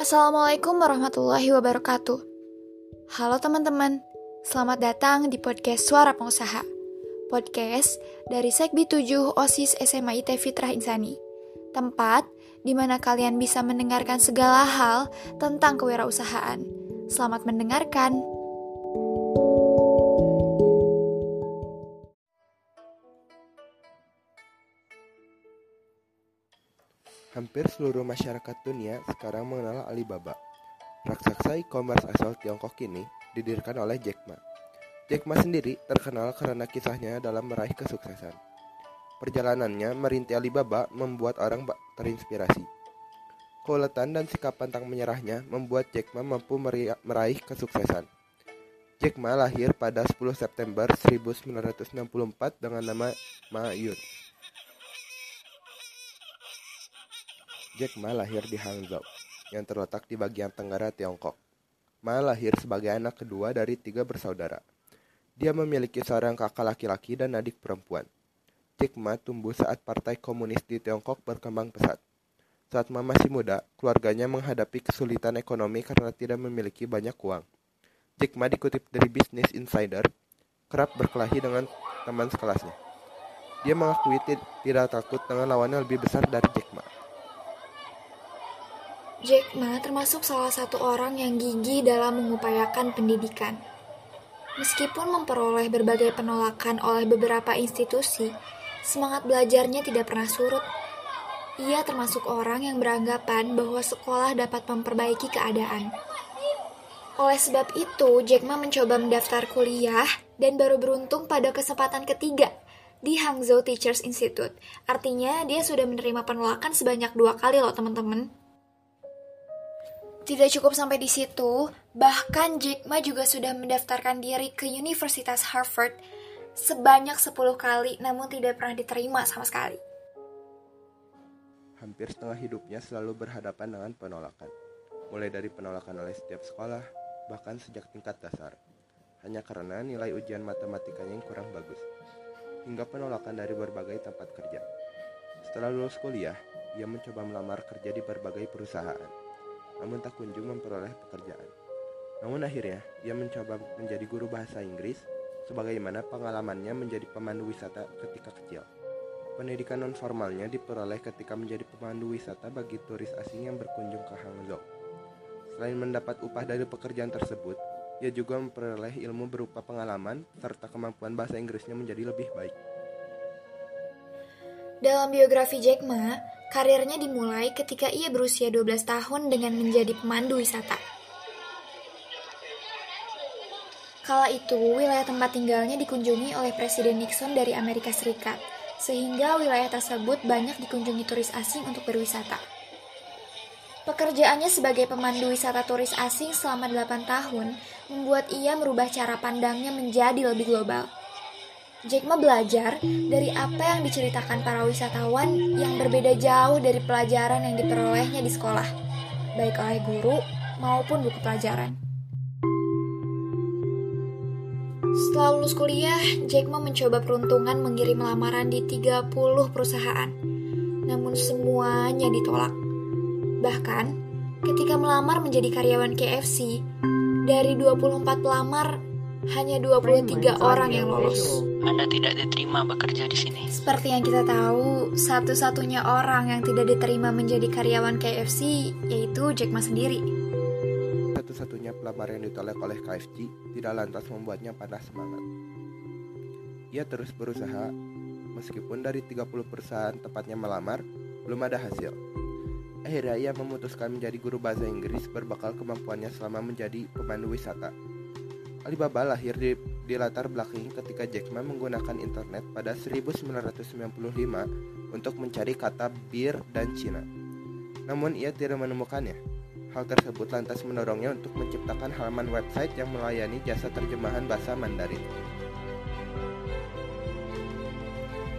Assalamualaikum warahmatullahi wabarakatuh. Halo teman-teman, selamat datang di podcast Suara Pengusaha. Podcast dari Sekbi 7 OSIS SMA IT Fitrah Insani. Tempat di mana kalian bisa mendengarkan segala hal tentang kewirausahaan. Selamat mendengarkan. Hampir seluruh masyarakat dunia sekarang mengenal Alibaba. Raksasa e-commerce asal Tiongkok ini didirikan oleh Jack Ma. Jack Ma sendiri terkenal karena kisahnya dalam meraih kesuksesan. Perjalanannya merintis Alibaba membuat orang terinspirasi. Keuletan dan sikap pantang menyerahnya membuat Jack Ma mampu meraih kesuksesan. Jack Ma lahir pada 10 September 1964 dengan nama Ma Yun. Jack Ma lahir di Hangzhou, yang terletak di bagian tenggara Tiongkok. Ma lahir sebagai anak kedua dari tiga bersaudara. Dia memiliki seorang kakak laki-laki dan adik perempuan. Jack Ma tumbuh saat Partai Komunis di Tiongkok berkembang pesat. Saat Ma masih muda, keluarganya menghadapi kesulitan ekonomi karena tidak memiliki banyak uang. Jack Ma dikutip dari Business Insider, kerap berkelahi dengan teman sekelasnya. Dia mengakui tidak takut dengan lawannya lebih besar dari Jack Ma. Jack Ma termasuk salah satu orang yang gigih dalam mengupayakan pendidikan. Meskipun memperoleh berbagai penolakan oleh beberapa institusi, semangat belajarnya tidak pernah surut. Ia termasuk orang yang beranggapan bahwa sekolah dapat memperbaiki keadaan. Oleh sebab itu, Jack Ma mencoba mendaftar kuliah dan baru beruntung pada kesempatan ketiga di Hangzhou Teachers Institute. Artinya, dia sudah menerima penolakan sebanyak dua kali loh teman-teman. Tidak cukup sampai di situ, bahkan Jack Ma juga sudah mendaftarkan diri ke Universitas Harvard sebanyak 10 kali namun tidak pernah diterima sama sekali. Hampir setengah hidupnya selalu berhadapan dengan penolakan. Mulai dari penolakan oleh setiap sekolah, bahkan sejak tingkat dasar. Hanya karena nilai ujian matematikanya yang kurang bagus. Hingga penolakan dari berbagai tempat kerja. Setelah lulus kuliah, ia mencoba melamar kerja di berbagai perusahaan namun tak kunjung memperoleh pekerjaan. Namun akhirnya, ia mencoba menjadi guru bahasa Inggris, sebagaimana pengalamannya menjadi pemandu wisata ketika kecil. Pendidikan non formalnya diperoleh ketika menjadi pemandu wisata bagi turis asing yang berkunjung ke Hangzhou. Selain mendapat upah dari pekerjaan tersebut, ia juga memperoleh ilmu berupa pengalaman serta kemampuan bahasa Inggrisnya menjadi lebih baik. Dalam biografi Jack Ma, Karirnya dimulai ketika ia berusia 12 tahun dengan menjadi pemandu wisata. Kala itu, wilayah tempat tinggalnya dikunjungi oleh Presiden Nixon dari Amerika Serikat, sehingga wilayah tersebut banyak dikunjungi turis asing untuk berwisata. Pekerjaannya sebagai pemandu wisata turis asing selama 8 tahun membuat ia merubah cara pandangnya menjadi lebih global. Jack Ma belajar dari apa yang diceritakan para wisatawan yang berbeda jauh dari pelajaran yang diperolehnya di sekolah, baik oleh guru maupun buku pelajaran. Setelah lulus kuliah, Jack Ma mencoba peruntungan mengirim lamaran di 30 perusahaan. Namun semuanya ditolak. Bahkan, ketika melamar menjadi karyawan KFC, dari 24 pelamar, hanya 23 orang yang lolos. Anda tidak diterima bekerja di sini. Seperti yang kita tahu, satu-satunya orang yang tidak diterima menjadi karyawan KFC yaitu Jack Ma sendiri. Satu-satunya pelamar yang ditolak oleh KFC tidak lantas membuatnya panas semangat. Ia terus berusaha, meskipun dari 30 perusahaan tepatnya melamar, belum ada hasil. Akhirnya ia memutuskan menjadi guru bahasa Inggris berbakal kemampuannya selama menjadi pemandu wisata. Alibaba lahir di, di latar belakang ketika Jack Ma menggunakan internet pada 1995 untuk mencari kata bir dan Cina. Namun ia tidak menemukannya. Hal tersebut lantas mendorongnya untuk menciptakan halaman website yang melayani jasa terjemahan bahasa Mandarin.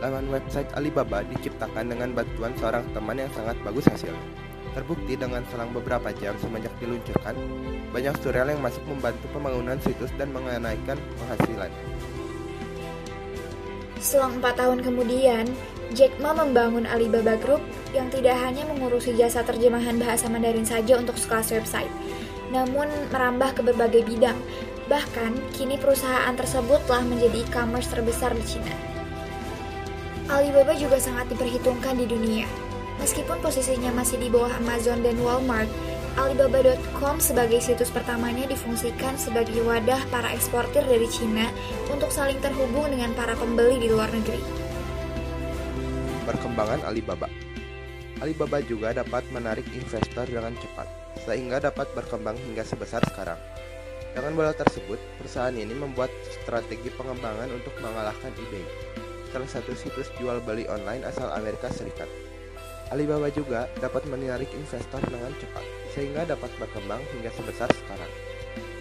Laman website Alibaba diciptakan dengan bantuan seorang teman yang sangat bagus hasilnya. Terbukti dengan selang beberapa jam semenjak diluncurkan, banyak tutorial yang masuk membantu pembangunan situs dan mengenaikan penghasilan. Selang 4 tahun kemudian, Jack Ma membangun Alibaba Group yang tidak hanya mengurusi jasa terjemahan bahasa Mandarin saja untuk sekelas website, namun merambah ke berbagai bidang. Bahkan, kini perusahaan tersebut telah menjadi e-commerce terbesar di China. Alibaba juga sangat diperhitungkan di dunia. Meskipun posisinya masih di bawah Amazon dan Walmart, Alibaba.com sebagai situs pertamanya difungsikan sebagai wadah para eksportir dari China untuk saling terhubung dengan para pembeli di luar negeri. Perkembangan Alibaba Alibaba juga dapat menarik investor dengan cepat, sehingga dapat berkembang hingga sebesar sekarang. Dengan bola tersebut, perusahaan ini membuat strategi pengembangan untuk mengalahkan eBay, salah satu situs jual beli online asal Amerika Serikat. Alibaba juga dapat menarik investor dengan cepat, sehingga dapat berkembang hingga sebesar sekarang.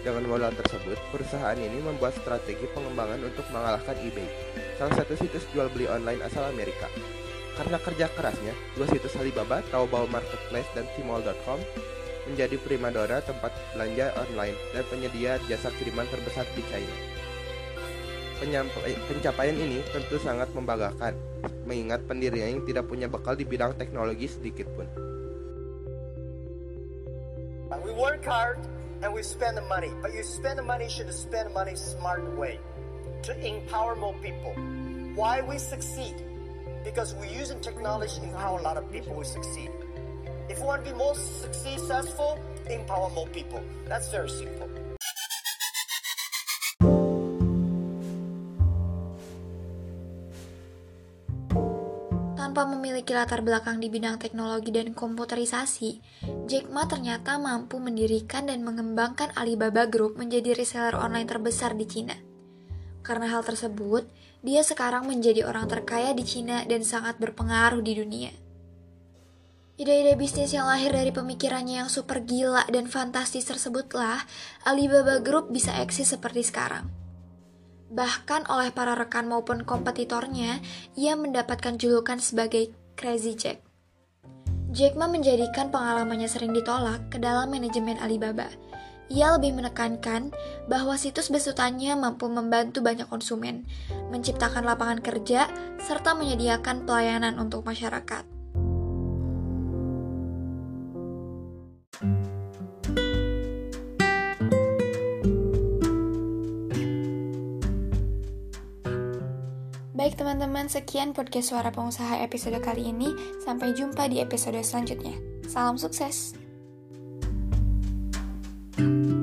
Dengan modal tersebut, perusahaan ini membuat strategi pengembangan untuk mengalahkan eBay, salah satu situs jual beli online asal Amerika. Karena kerja kerasnya, dua situs Alibaba, Taobao Marketplace, dan Tmall.com menjadi primadona tempat belanja online dan penyedia jasa kiriman terbesar di China. Pencapaian ini tentu sangat membanggakan, mengingat pendirinya yang tidak punya bekal di bidang teknologi sedikit pun. We work hard and we spend the money, but you spend the money should spend money smart way to empower more people. Why we succeed? Because we using technology to empower a lot of people we succeed. If you want to be more successful, empower more people. That's very simple. Tanpa memiliki latar belakang di bidang teknologi dan komputerisasi, Jack Ma ternyata mampu mendirikan dan mengembangkan Alibaba Group menjadi reseller online terbesar di Cina. Karena hal tersebut, dia sekarang menjadi orang terkaya di Cina dan sangat berpengaruh di dunia. Ide-ide bisnis yang lahir dari pemikirannya yang super gila dan fantastis tersebutlah Alibaba Group bisa eksis seperti sekarang. Bahkan oleh para rekan maupun kompetitornya, ia mendapatkan julukan sebagai Crazy Jack. Jack Ma menjadikan pengalamannya sering ditolak ke dalam manajemen Alibaba. Ia lebih menekankan bahwa situs besutannya mampu membantu banyak konsumen, menciptakan lapangan kerja, serta menyediakan pelayanan untuk masyarakat. Baik teman-teman, sekian podcast Suara Pengusaha episode kali ini. Sampai jumpa di episode selanjutnya. Salam sukses. thank you